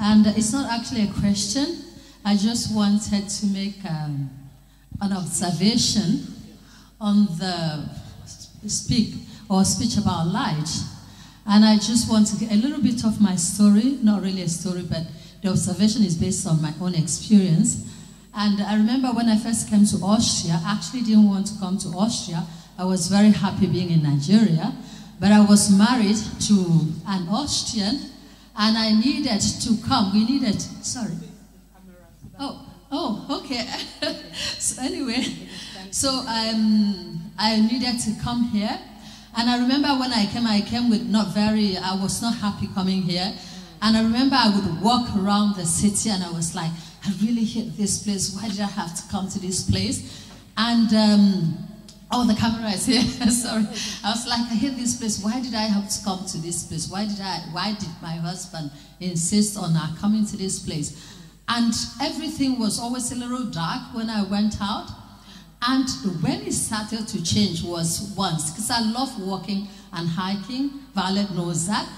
And it's not actually a question. I just wanted to make um, an observation on the speak or speech about light. And I just want to get a little bit of my story, not really a story, but the observation is based on my own experience. And I remember when I first came to Austria, I actually didn't want to come to Austria. I was very happy being in Nigeria, but I was married to an Austrian, and I needed to come. We needed, sorry. Oh, oh, okay. so anyway, so um, I needed to come here. And I remember when I came, I came with not very, I was not happy coming here. And I remember I would walk around the city and I was like, I really hate this place. Why did I have to come to this place? And, um, oh, the camera is here. Sorry. I was like, I hate this place. Why did I have to come to this place? Why did I, why did my husband insist on our coming to this place? And everything was always a little dark when I went out. And when it started to change was once, because I love walking and hiking. Violet knows that.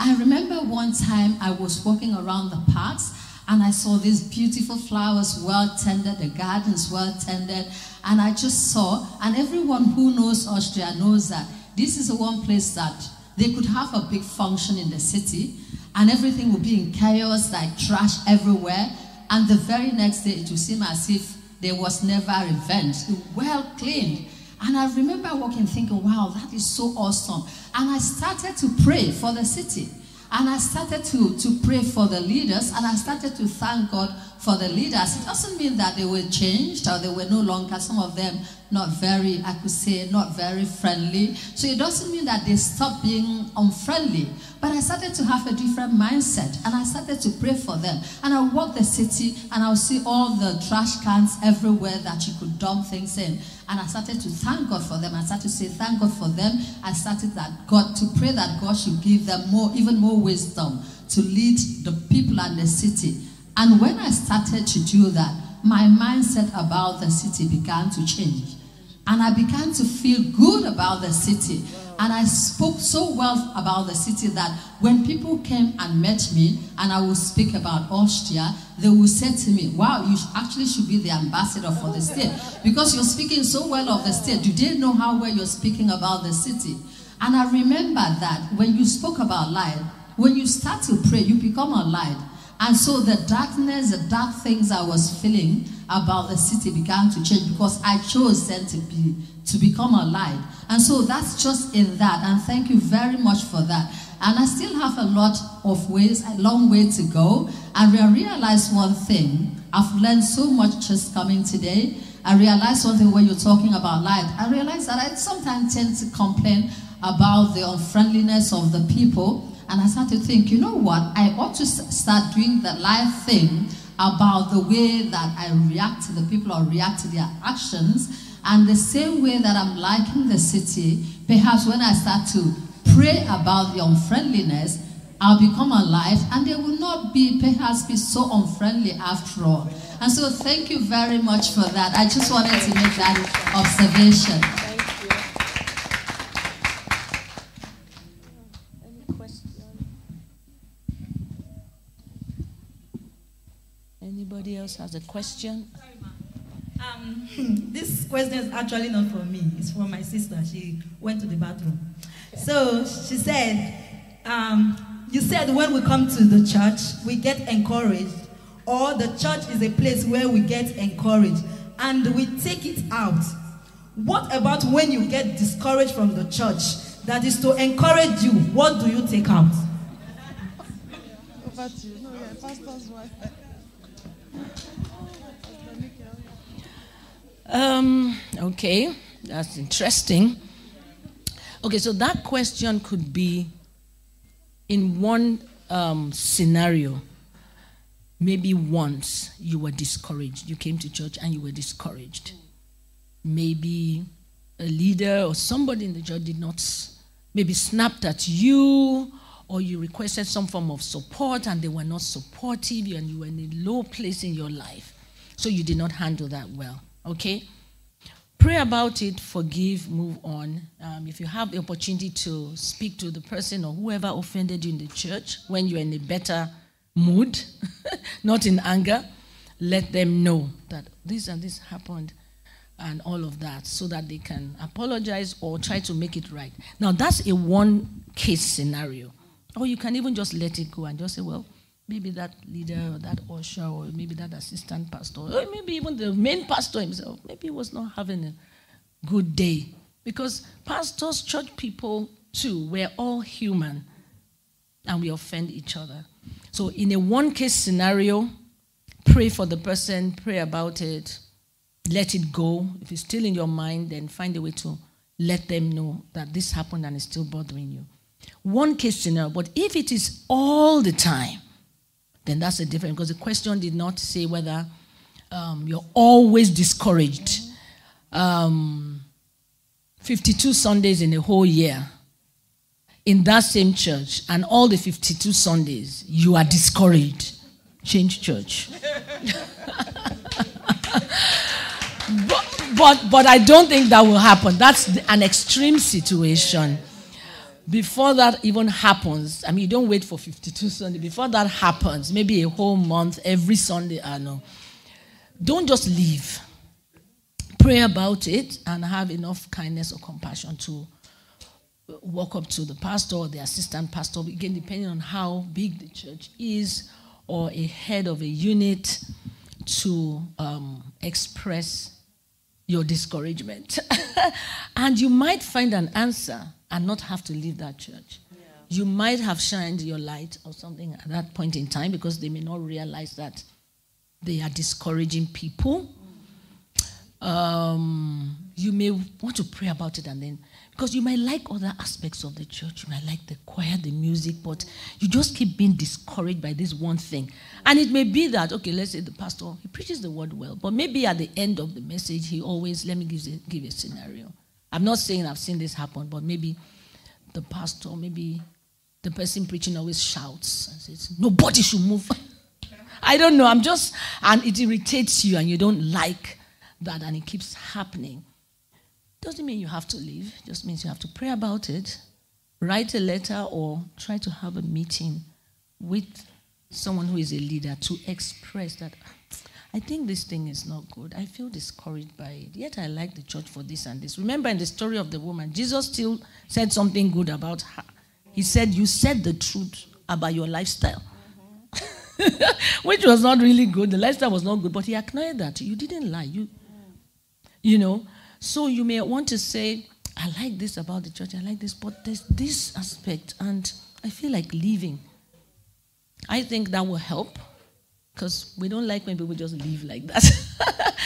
I remember one time I was walking around the parks and I saw these beautiful flowers well tended, the gardens well tended, and I just saw, and everyone who knows Austria knows that this is the one place that they could have a big function in the city, and everything would be in chaos, like trash everywhere, and the very next day it would seem as if there was never event, well cleaned. And I remember walking thinking, wow, that is so awesome. And I started to pray for the city. And I started to, to pray for the leaders and I started to thank God for the leaders. It doesn't mean that they were changed or they were no longer, some of them not very, I could say, not very friendly. So it doesn't mean that they stopped being unfriendly. But I started to have a different mindset and I started to pray for them. And I walk the city and I'll see all the trash cans everywhere that you could dump things in. And I started to thank God for them. I started to say thank God for them. I started that God to pray that God should give them more, even more wisdom to lead the people and the city. And when I started to do that, my mindset about the city began to change. And I began to feel good about the city. And I spoke so well about the city that when people came and met me and I would speak about Austria, they would say to me, Wow, you actually should be the ambassador for the state because you're speaking so well of the state. Do they know how well you're speaking about the city? And I remember that when you spoke about light, when you start to pray, you become a light. And so the darkness, the dark things I was feeling about the city began to change because I chose then to be to become a light. And so that's just in that. And thank you very much for that. And I still have a lot of ways, a long way to go. And I realized one thing. I've learned so much just coming today. I realized something when you're talking about light. I realized that I sometimes tend to complain about the unfriendliness of the people. And I started to think, you know what? I ought to start doing the life thing about the way that I react to the people or react to their actions. And the same way that I'm liking the city, perhaps when I start to pray about the unfriendliness, I'll become alive and they will not be perhaps be so unfriendly after all. And so thank you very much for that. I just wanted to make that observation. Anybody else has a question? Um, this question is actually not for me. It's for my sister. She went to the bathroom. So she said, um, you said when we come to the church, we get encouraged, or the church is a place where we get encouraged, and we take it out. What about when you get discouraged from the church? That is to encourage you. What do you take out? Over to you. No, yeah, pastor's wife. Um, okay, that's interesting. Okay, so that question could be in one um, scenario. Maybe once you were discouraged. You came to church and you were discouraged. Maybe a leader or somebody in the church did not, maybe snapped at you, or you requested some form of support and they were not supportive and you were in a low place in your life. So you did not handle that well. Okay? Pray about it, forgive, move on. Um, if you have the opportunity to speak to the person or whoever offended you in the church when you're in a better mood, not in anger. Let them know that this and this happened and all of that so that they can apologize or try to make it right. Now, that's a one case scenario. Or you can even just let it go and just say, well, maybe that leader or that usher or maybe that assistant pastor or maybe even the main pastor himself, maybe he was not having a good day. Because pastors, church people too, we're all human and we offend each other. So, in a one case scenario, pray for the person, pray about it, let it go. If it's still in your mind, then find a way to let them know that this happened and it's still bothering you. One case scenario, but if it is all the time, then that's a different because the question did not say whether um, you're always discouraged. Um, 52 Sundays in a whole year in that same church, and all the 52 Sundays, you are discouraged. Change church. but, but, but I don't think that will happen. That's an extreme situation before that even happens, I mean, you don't wait for 52 Sunday. Before that happens, maybe a whole month, every Sunday, I know. Don't just leave. Pray about it and have enough kindness or compassion to walk up to the pastor or the assistant pastor, again, depending on how big the church is, or a head of a unit to um, express your discouragement. and you might find an answer and not have to leave that church. Yeah. You might have shined your light or something at that point in time because they may not realize that they are discouraging people. Um, you may want to pray about it and then, because you might like other aspects of the church, you might like the choir, the music, but you just keep being discouraged by this one thing. And it may be that, okay, let's say the pastor, he preaches the word well, but maybe at the end of the message, he always, let me give a, give a scenario. I'm not saying I've seen this happen, but maybe the pastor, maybe the person preaching always shouts and says, Nobody should move. I don't know. I'm just, and it irritates you and you don't like that and it keeps happening. Doesn't mean you have to leave, just means you have to pray about it, write a letter, or try to have a meeting with someone who is a leader to express that I think this thing is not good. I feel discouraged by it. Yet I like the church for this and this. Remember in the story of the woman, Jesus still said something good about her. He said, You said the truth about your lifestyle. Which was not really good. The lifestyle was not good, but he acknowledged that you didn't lie. You, you know. So you may want to say, I like this about the church, I like this, but there's this aspect, and I feel like leaving. I think that will help because we don't like when people just leave like that.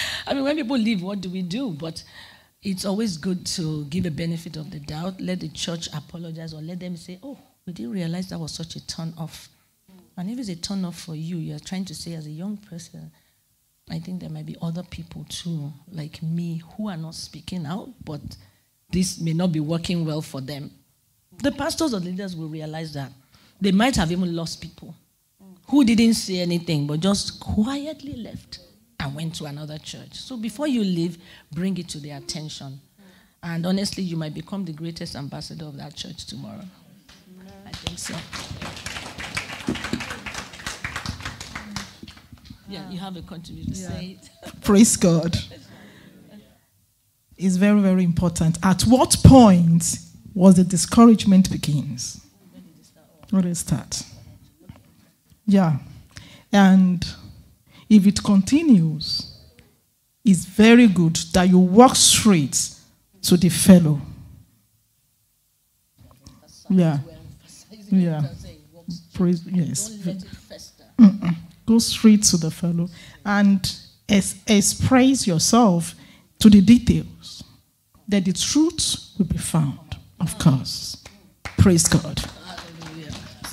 I mean, when people leave, what do we do? But it's always good to give a benefit of the doubt. Let the church apologize or let them say, oh, we didn't realize that was such a turn off. And if it's a turn off for you, you're trying to say as a young person, I think there might be other people too, like me, who are not speaking out, but this may not be working well for them. The pastors or leaders will realize that. They might have even lost people who didn't say anything but just quietly left and went to another church. So before you leave, bring it to their attention. And honestly, you might become the greatest ambassador of that church tomorrow. I think so. Yeah, you have a contribution to yeah. say it. Praise God. It's very, very important. At what point was the discouragement begins? Where did it start? Yeah. And if it continues, it's very good that you walk straight to the fellow. Yeah. Yeah. Praise, yes. Go straight to the fellow and express yourself to the details that the truth will be found, of course. Praise God.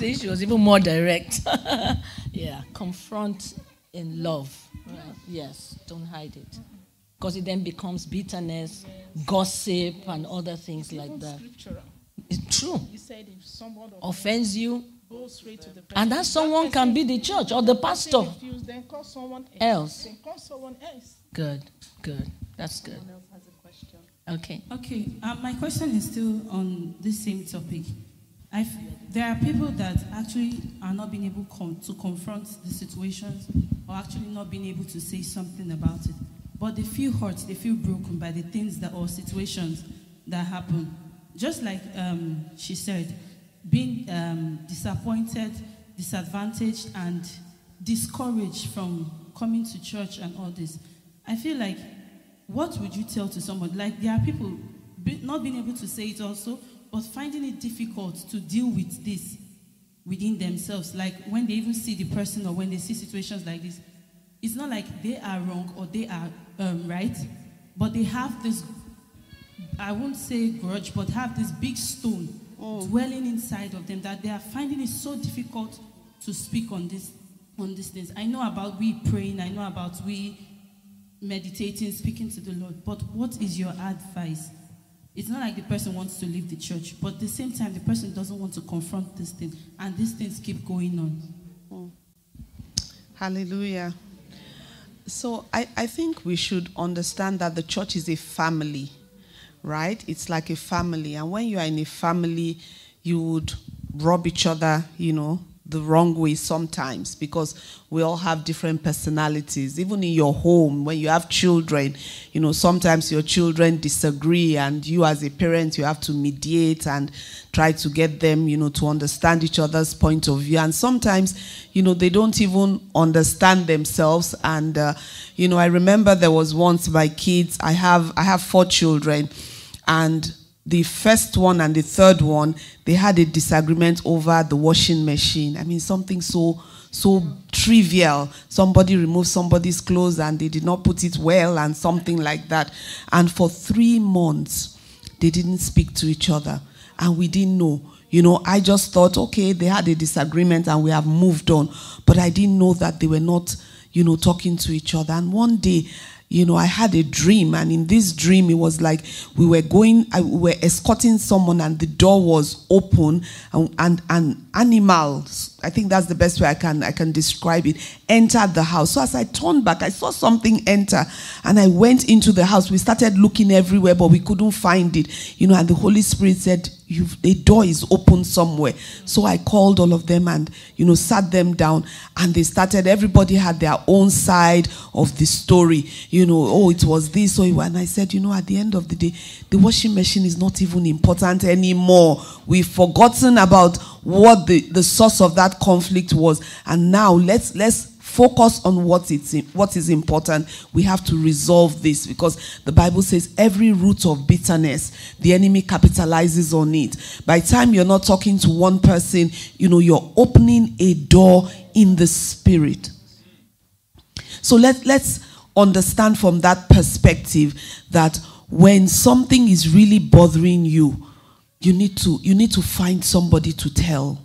See, she was even more direct. yeah, confront in love. Right? Yes, don't hide it. Because it then becomes bitterness, gossip, and other things like that. It's true. You said if someone offends you, and that someone can be the church or the pastor. Then call someone else. Then call someone else. Good, good. That's good. Okay. Okay. Uh, my question is still on this same topic. There are people that actually are not being able to confront the situations or actually not being able to say something about it. But they feel hurt, they feel broken by the things that or situations that happen. Just like um, she said, being um, disappointed, disadvantaged, and discouraged from coming to church and all this. I feel like, what would you tell to someone? Like, there are people be, not being able to say it also, but finding it difficult to deal with this within themselves. Like, when they even see the person or when they see situations like this, it's not like they are wrong or they are um, right, but they have this, I won't say grudge, but have this big stone dwelling inside of them that they are finding it so difficult to speak on this on these things. I know about we praying, I know about we meditating, speaking to the Lord, but what is your advice? It's not like the person wants to leave the church, but at the same time, the person doesn't want to confront this thing, and these things keep going on. Hmm. Hallelujah. So I, I think we should understand that the church is a family, right? It's like a family. And when you are in a family, you would rub each other, you know, the wrong way sometimes because we all have different personalities. Even in your home, when you have children, you know, sometimes your children disagree, and you as a parent, you have to mediate and try to get them, you know, to understand each other's point of view. And sometimes, you know, they don't even understand themselves. And, uh, you know, I remember there was once my kids, I have, I have four children, and the first one and the third one they had a disagreement over the washing machine. I mean something so so trivial. Somebody removed somebody's clothes and they did not put it well and something like that. And for 3 months they didn't speak to each other. And we didn't know. You know i just thought okay they had a disagreement and we have moved on. But i didn't know that they were not you know talking to each other. And one day you know, I had a dream, and in this dream, it was like we were going, I, we were escorting someone, and the door was open, and, and and animals. I think that's the best way I can I can describe it. Entered the house. So as I turned back, I saw something enter, and I went into the house. We started looking everywhere, but we couldn't find it. You know, and the Holy Spirit said, you a door is open somewhere. So I called all of them and you know sat them down and they started everybody had their own side of the story. You know, oh it was this oh, or and I said, you know, at the end of the day, the washing machine is not even important anymore. We've forgotten about what the, the source of that conflict was. And now let's let's focus on what it's what is important. We have to resolve this because the bible says every root of bitterness the enemy capitalizes on it. By time you're not talking to one person you know you're opening a door in the spirit. So let, let's understand from that perspective that when something is really bothering you you need to you need to find somebody to tell.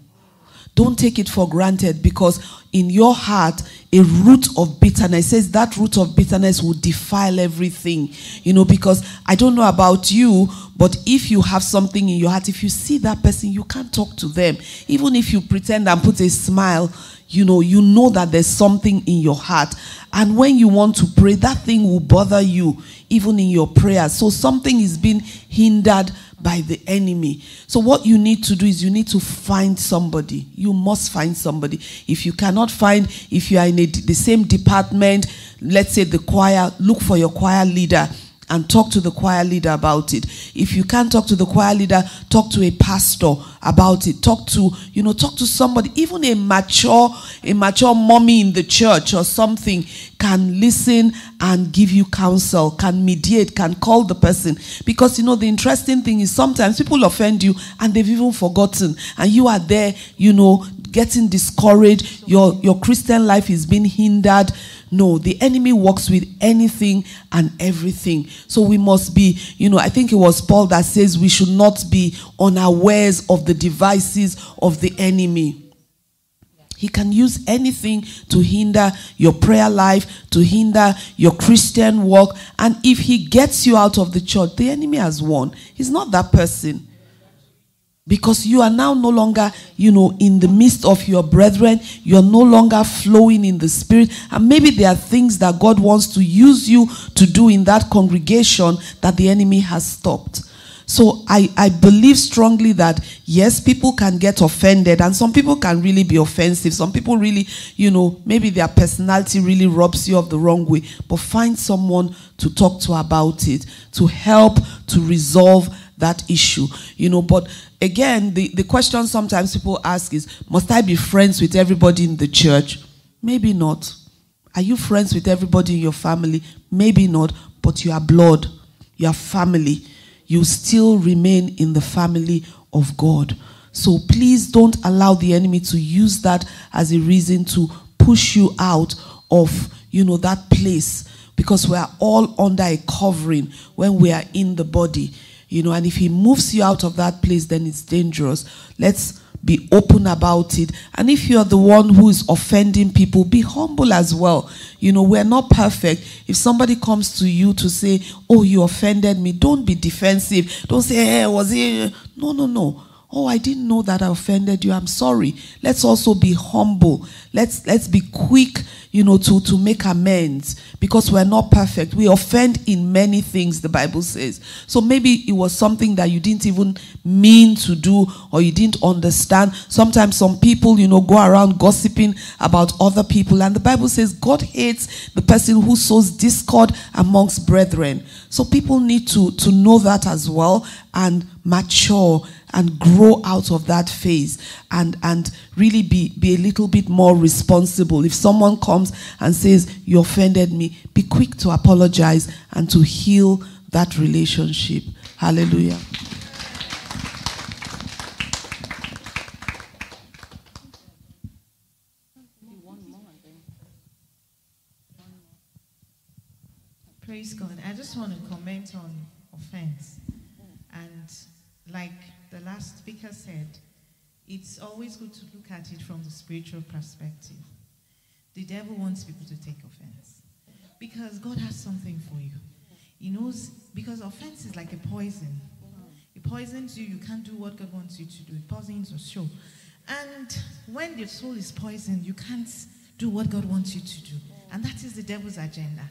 Don't take it for granted because in your heart a root of bitterness says that root of bitterness will defile everything you know because i don't know about you but if you have something in your heart if you see that person you can't talk to them. Even if you pretend and put a smile you know you know that there's something in your heart. And when you want to pray that thing will bother you even in your prayers. So something is being hindered by the enemy. So, what you need to do is you need to find somebody. You must find somebody. If you cannot find, if you are in a, the same department, let's say the choir, look for your choir leader and talk to the choir leader about it. If you can't talk to the choir leader, talk to a pastor about it. Talk to, you know, talk to somebody, even a mature, a mature mommy in the church or something can listen and give you counsel, can mediate, can call the person. Because you know, the interesting thing is sometimes people offend you and they've even forgotten. And you are there, you know, getting discouraged. Your your Christian life is being hindered. No, the enemy works with anything and everything. So we must be, you know, I think it was Paul that says we should not be unawares of the devices of the enemy. He can use anything to hinder your prayer life, to hinder your Christian walk. And if he gets you out of the church, the enemy has won. He's not that person. Because you are now no longer, you know, in the midst of your brethren. You're no longer flowing in the spirit. And maybe there are things that God wants to use you to do in that congregation that the enemy has stopped. So I, I believe strongly that yes, people can get offended and some people can really be offensive. Some people really, you know, maybe their personality really rubs you off the wrong way. But find someone to talk to about it, to help to resolve that issue. You know, but again, the, the question sometimes people ask is, must I be friends with everybody in the church? Maybe not. Are you friends with everybody in your family? Maybe not, but you are blood. You are family you still remain in the family of God. So please don't allow the enemy to use that as a reason to push you out of, you know, that place because we are all under a covering when we are in the body. You know, and if he moves you out of that place, then it's dangerous. Let's be open about it. And if you're the one who is offending people, be humble as well. You know, we're not perfect. If somebody comes to you to say, Oh, you offended me, don't be defensive. Don't say, Hey, was it? No, no, no. Oh, I didn't know that I offended you. I'm sorry. Let's also be humble. Let's let's be quick, you know, to, to make amends because we're not perfect. We offend in many things, the Bible says. So maybe it was something that you didn't even mean to do or you didn't understand. Sometimes some people, you know, go around gossiping about other people. And the Bible says God hates the person who sows discord amongst brethren. So people need to, to know that as well and mature and grow out of that phase and, and really be, be a little bit more responsible. If someone comes and says, You offended me, be quick to apologize and to heal that relationship. Hallelujah. Praise God. I just want to comment on offense. And like the last speaker said, it's always good to look at it from the spiritual perspective. The devil wants people to take offense because God has something for you. He knows, because offense is like a poison. It poisons you, you can't do what God wants you to do. It poisons your soul. And when your soul is poisoned, you can't do what God wants you to do. And that is the devil's agenda.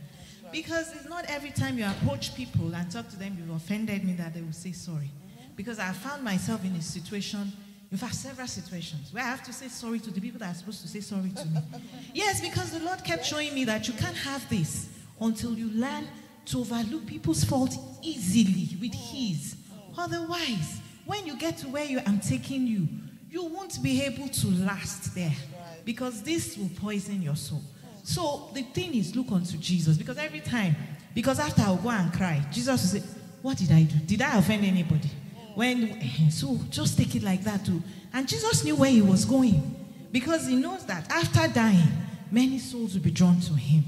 Because it's not every time you approach people and talk to them, you've offended me, that they will say sorry. Because I found myself in a situation, in fact, several situations, where I have to say sorry to the people that are supposed to say sorry to me. yes, because the Lord kept showing me that you can't have this until you learn to overlook people's fault easily with His. Otherwise, when you get to where you, I'm taking you, you won't be able to last there because this will poison your soul. So the thing is, look unto Jesus because every time, because after I'll go and cry, Jesus will say, What did I do? Did I offend anybody? When so just take it like that too. And Jesus knew where he was going because he knows that after dying, many souls will be drawn to him.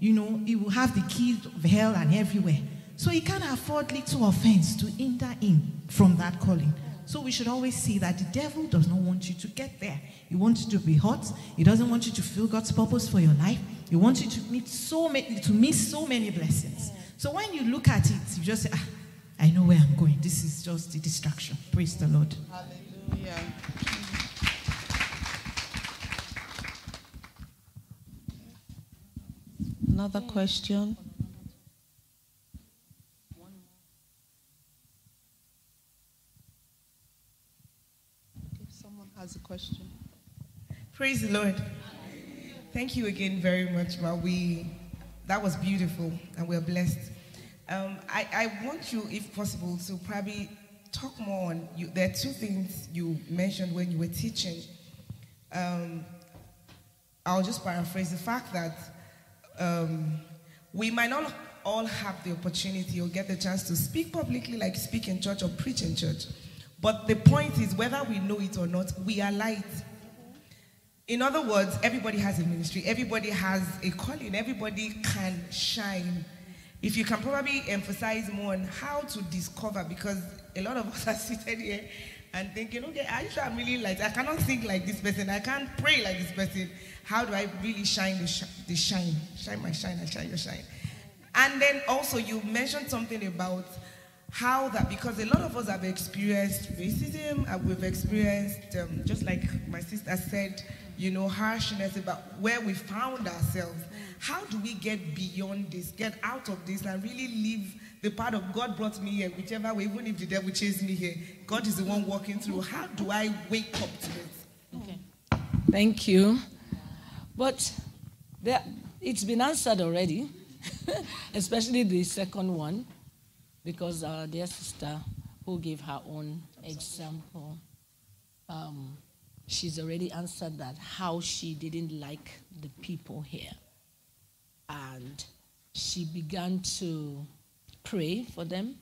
You know, he will have the keys of hell and everywhere. So he can't afford little offense to hinder him from that calling. So we should always see that the devil does not want you to get there. He wants you to be hot. He doesn't want you to feel God's purpose for your life. He wants you to meet so many to miss so many blessings. So when you look at it, you just say, ah, I know where I'm going. This is just a distraction. Praise the Lord. Hallelujah. Another question? If someone has a question. Praise the Lord. Thank you again very much, Ma. We that was beautiful, and we're blessed. Um, I, I want you, if possible, to probably talk more on. You, there are two things you mentioned when you were teaching. Um, I'll just paraphrase the fact that um, we might not all have the opportunity or get the chance to speak publicly, like speak in church or preach in church. But the point is, whether we know it or not, we are light. In other words, everybody has a ministry, everybody has a calling, everybody can shine. If you can probably emphasize more on how to discover, because a lot of us are seated here and thinking, okay, you sure I'm really light? I cannot think like this person, I can't pray like this person. How do I really shine the, sh- the shine? Shine my shine, I shine your shine. And then also, you mentioned something about how that because a lot of us have experienced racism and we've experienced um, just like my sister said you know harshness about where we found ourselves how do we get beyond this get out of this and really live the part of God brought me here, whichever way, even if the devil chased me here, God is the one walking through. How do I wake up to it? Okay. Thank you. But there, it's been answered already, especially the second one, because our dear sister who gave her own example, um, she's already answered that how she didn't like the people here. And she began to pray for them,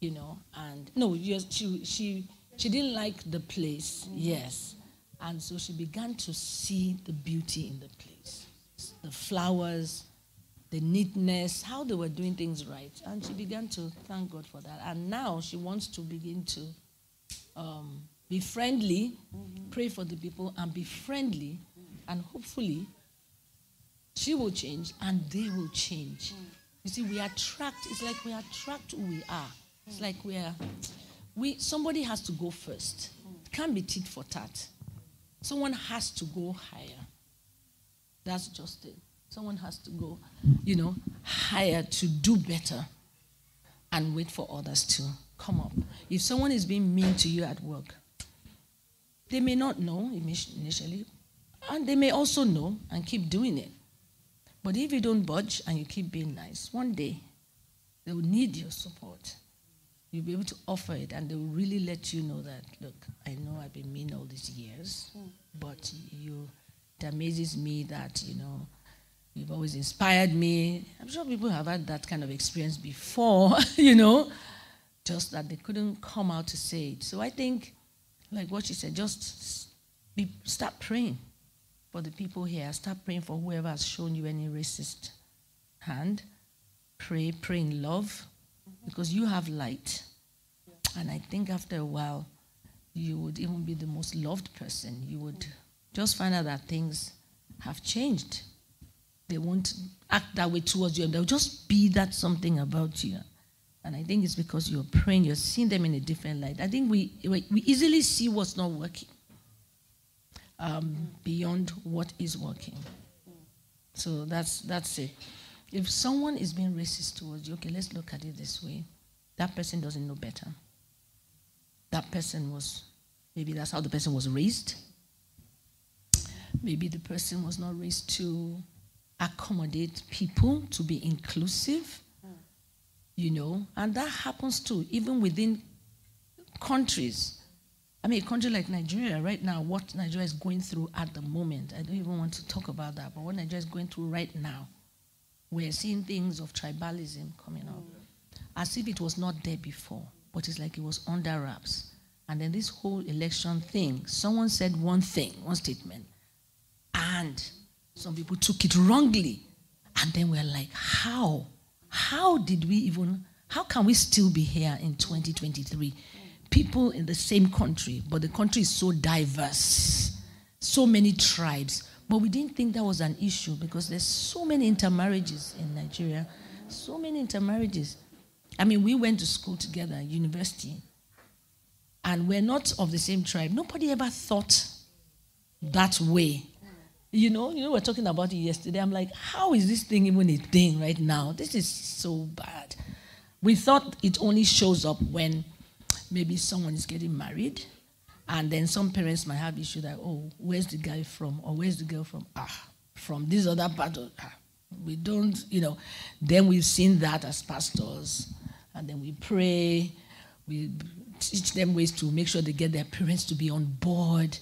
you know, and no, she, she, she didn't like the place, yes. And so she began to see the beauty in the place the flowers, the neatness, how they were doing things right. And she began to thank God for that. And now she wants to begin to um, be friendly, mm-hmm. pray for the people, and be friendly. And hopefully, she will change and they will change. You see, we attract, it's like we attract who we are. It's like we are, we, somebody has to go first. It can't be tit for tat. Someone has to go higher. That's just it. Someone has to go, you know, higher to do better and wait for others to come up. If someone is being mean to you at work, they may not know initially, and they may also know and keep doing it. But if you don't budge and you keep being nice, one day they will need your support. You'll be able to offer it, and they will really let you know that, look, I know I've been mean all these years, mm. but you, it amazes me that, you know, you've always inspired me. I'm sure people have had that kind of experience before, you know, just that they couldn't come out to say it. So I think, like what she said, just be, start praying for the people here. Start praying for whoever has shown you any racist hand. Pray, pray in love, because you have light. And I think after a while, you would even be the most loved person. You would just find out that things have changed. They won't act that way towards you, and they'll just be that something about you. And I think it's because you're praying, you're seeing them in a different light. I think we, we easily see what's not working um, beyond what is working. So that's, that's it. If someone is being racist towards you, okay, let's look at it this way. That person doesn't know better. That person was, maybe that's how the person was raised. Maybe the person was not raised to accommodate people, to be inclusive, you know, and that happens too, even within countries. I mean, a country like Nigeria right now, what Nigeria is going through at the moment, I don't even want to talk about that, but what Nigeria is going through right now, we're seeing things of tribalism coming up as if it was not there before, but it's like it was under wraps. And then this whole election thing, someone said one thing, one statement, and some people took it wrongly. And then we're like, how? How did we even, how can we still be here in 2023? people in the same country, but the country is so diverse, so many tribes. But we didn't think that was an issue because there's so many intermarriages in Nigeria, so many intermarriages. I mean, we went to school together, university, and we're not of the same tribe. Nobody ever thought that way. You know, you know, we are talking about it yesterday. I'm like, how is this thing even a thing right now? This is so bad. We thought it only shows up when maybe someone is getting married, and then some parents might have issue that, oh, where's the guy from? Or where's the girl from? Ah, from this other part of, ah. We don't, you know. Then we've seen that as pastors, and then we pray, we teach them ways to make sure they get their parents to be on board.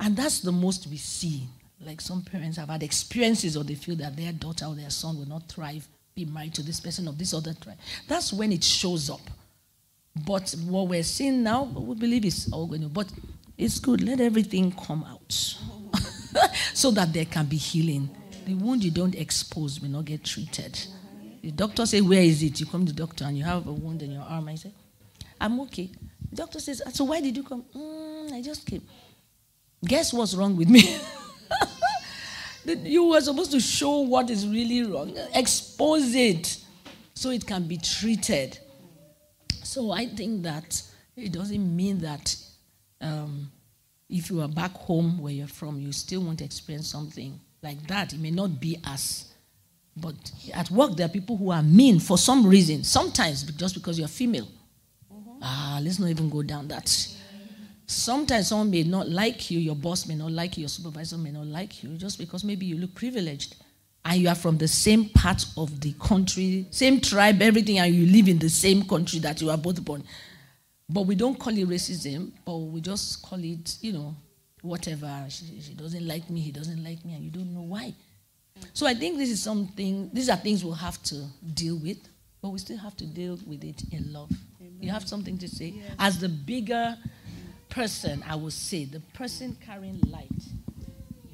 And that's the most we see. Like some parents have had experiences or they feel that their daughter or their son will not thrive, be married to this person of this other tribe. That's when it shows up. But what we're seeing now, we believe it's all going to, but it's good. Let everything come out so that there can be healing. The wound you don't expose will not get treated. The doctor says, Where is it? You come to the doctor and you have a wound in your arm. I say, I'm okay. The doctor says, So why did you come? Mm, I just came. Guess what's wrong with me? you were supposed to show what is really wrong, expose it so it can be treated. So I think that it doesn't mean that um, if you are back home where you're from, you still won't experience something like that. It may not be as But at work, there are people who are mean for some reason. Sometimes just because you're female. Ah, let's not even go down that. Sometimes someone may not like you, your boss may not like you, your supervisor may not like you, just because maybe you look privileged and you are from the same part of the country, same tribe, everything, and you live in the same country that you are both born. But we don't call it racism, but we just call it, you know, whatever. She, she doesn't like me, he doesn't like me, and you don't know why. So I think this is something, these are things we'll have to deal with, but we still have to deal with it in love. Amen. You have something to say? Yes. As the bigger person, I would say, the person carrying light,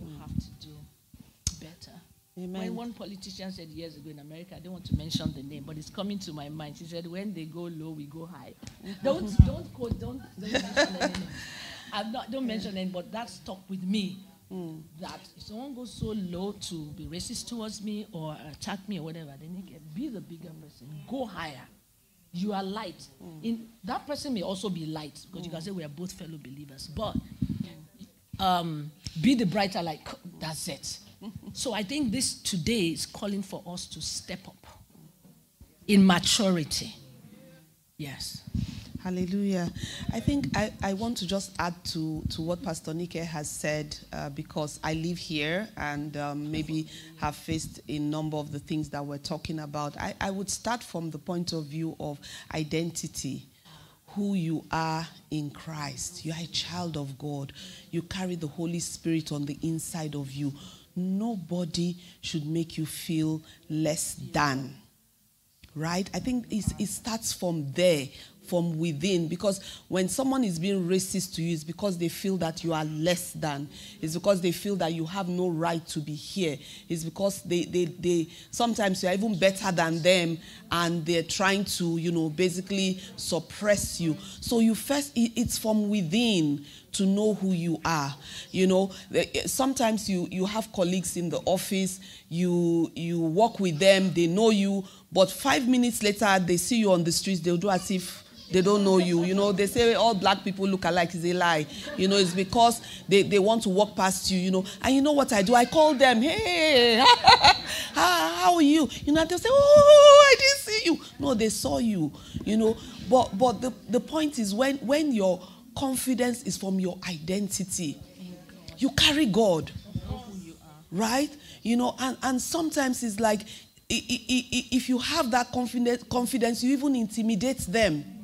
you have to do better. Amen. When one politician said years ago in America, I don't want to mention the name, but it's coming to my mind. She said, "When they go low, we go high." don't don't quote, don't, don't mention any name. I'm not, don't mention any, but that stuck with me. Mm. That if someone goes so low to be racist towards me or attack me or whatever, then you can be the bigger person. Go higher. You are light. Mm. In that person may also be light because mm. you can say we are both fellow believers. But um, be the brighter light. That's it. so I think this today is calling for us to step up in maturity. Yes. Hallelujah. I think I, I want to just add to, to what Pastor Nike has said uh, because I live here and um, maybe have faced a number of the things that we're talking about. I, I would start from the point of view of identity who you are in Christ. You are a child of God. You carry the Holy Spirit on the inside of you. Nobody should make you feel less than. Right? I think it starts from there from within. Because when someone is being racist to you it's because they feel that you are less than. It's because they feel that you have no right to be here. It's because they they, they sometimes you're even better than them and they're trying to you know basically suppress you. So you first it's from within to know who you are you know. Eh, sometimes you you have colleagues in the office you you work with them they know you but five minutes later they see you on the streets they'll do as if they don't know you. You know, they say all black people look alike is a lie. You know, it's because they, they want to walk past you, you know. And you know what I do? I call them, hey, how, are you? You know, they'll say, oh, I didn't see you. No, they saw you, you know. But but the, the point is when when your confidence is from your identity, you carry God. Right? You know, and, and sometimes it's like if you have that confidence, confidence, you even intimidate them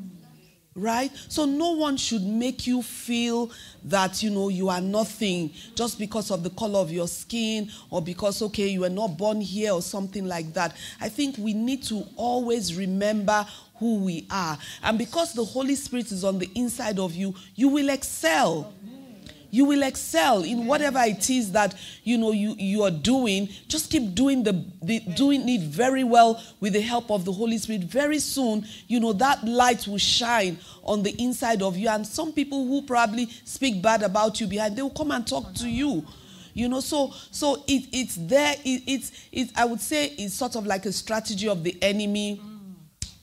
right? So no one should make you feel that you know you are nothing just because of the color of your skin or because okay you were not born here or something like that. I think we need to always remember who we are. And because the holy spirit is on the inside of you you will excel you will excel in whatever it is that you know you, you are doing. Just keep doing the, the doing it very well with the help of the holy spirit. Very soon you know that light will shine on the inside of you. And some people who probably speak bad about you behind they will come and talk to you. You know so so it, it's there. It, it's it, i would say it's sort of like a strategy of the enemy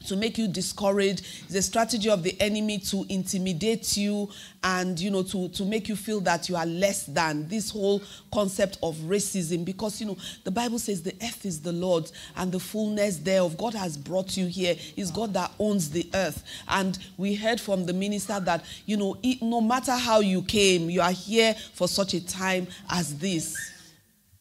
to make you discouraged. It's a strategy of the enemy to intimidate you and you know to, to make you feel that you are less than. This whole concept of racism because you know the bible says the earth is the lord's and the fullness thereof. God has brought you here. It's god that owns the earth. And we heard from the minister that you know it, no matter how you came you are here for such a time as this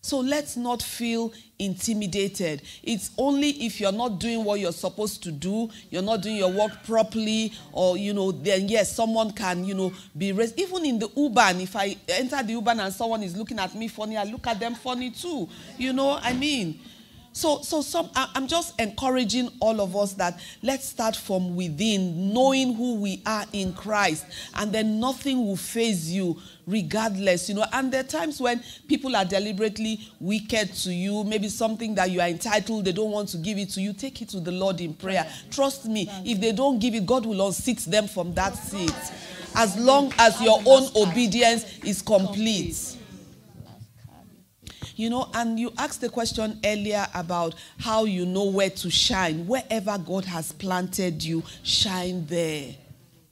so let's not feel intimidated. It's only if you're not doing what you're supposed to do, you're not doing your work properly, or you know, then yes, someone can, you know, be raised. Even in the Uber, if I enter the Uber and someone is looking at me funny, I look at them funny too. You know, I mean. So, so some, I'm just encouraging all of us that let's start from within, knowing who we are in Christ, and then nothing will faze you regardless, you know. And there are times when people are deliberately wicked to you, maybe something that you are entitled, they don't want to give it to you. Take it to the Lord in prayer. Trust me, if they don't give it, God will unseat them from that seat. As long as your own obedience is complete. You know, and you asked the question earlier about how you know where to shine. Wherever God has planted you, shine there.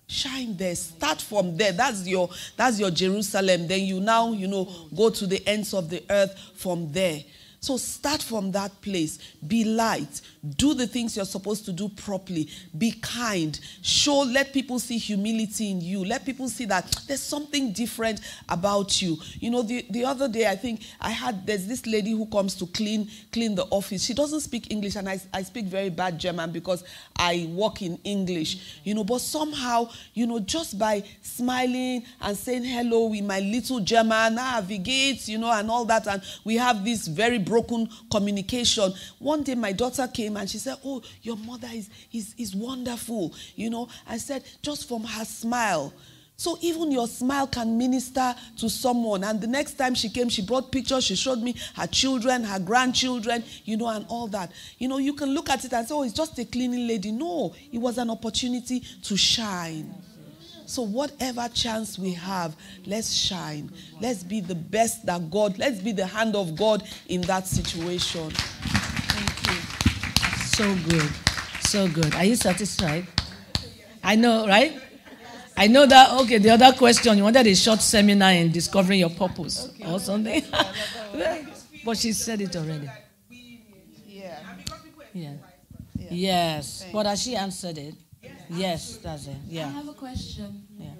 Shine there. Start from there. That's your that's your Jerusalem. Then you now, you know, go to the ends of the earth from there. So start from that place. Be light. Do the things you're supposed to do properly. Be kind. Show, let people see humility in you. Let people see that there's something different about you. You know, the, the other day I think I had there's this lady who comes to clean clean the office. She doesn't speak English, and I, I speak very bad German because I work in English. You know, but somehow, you know, just by smiling and saying hello with my little German, ah, you know, and all that, and we have this very broken communication. One day my daughter came and she said, Oh, your mother is, is, is wonderful. You know, I said, just from her smile. So even your smile can minister to someone. And the next time she came, she brought pictures. She showed me her children, her grandchildren, you know, and all that. You know, you can look at it and say, oh, it's just a cleaning lady. No, it was an opportunity to shine. So, whatever chance we have, let's shine. Let's be the best that God, let's be the hand of God in that situation. Thank you. So good. So good. Are you satisfied? I know, right? I know that, okay, the other question, you wanted a short seminar in discovering your purpose okay. or something. but she said it already. Yeah. Yeah. Yes. But has she answered it? Yes, that's it. Yeah. I have a question. Yeah.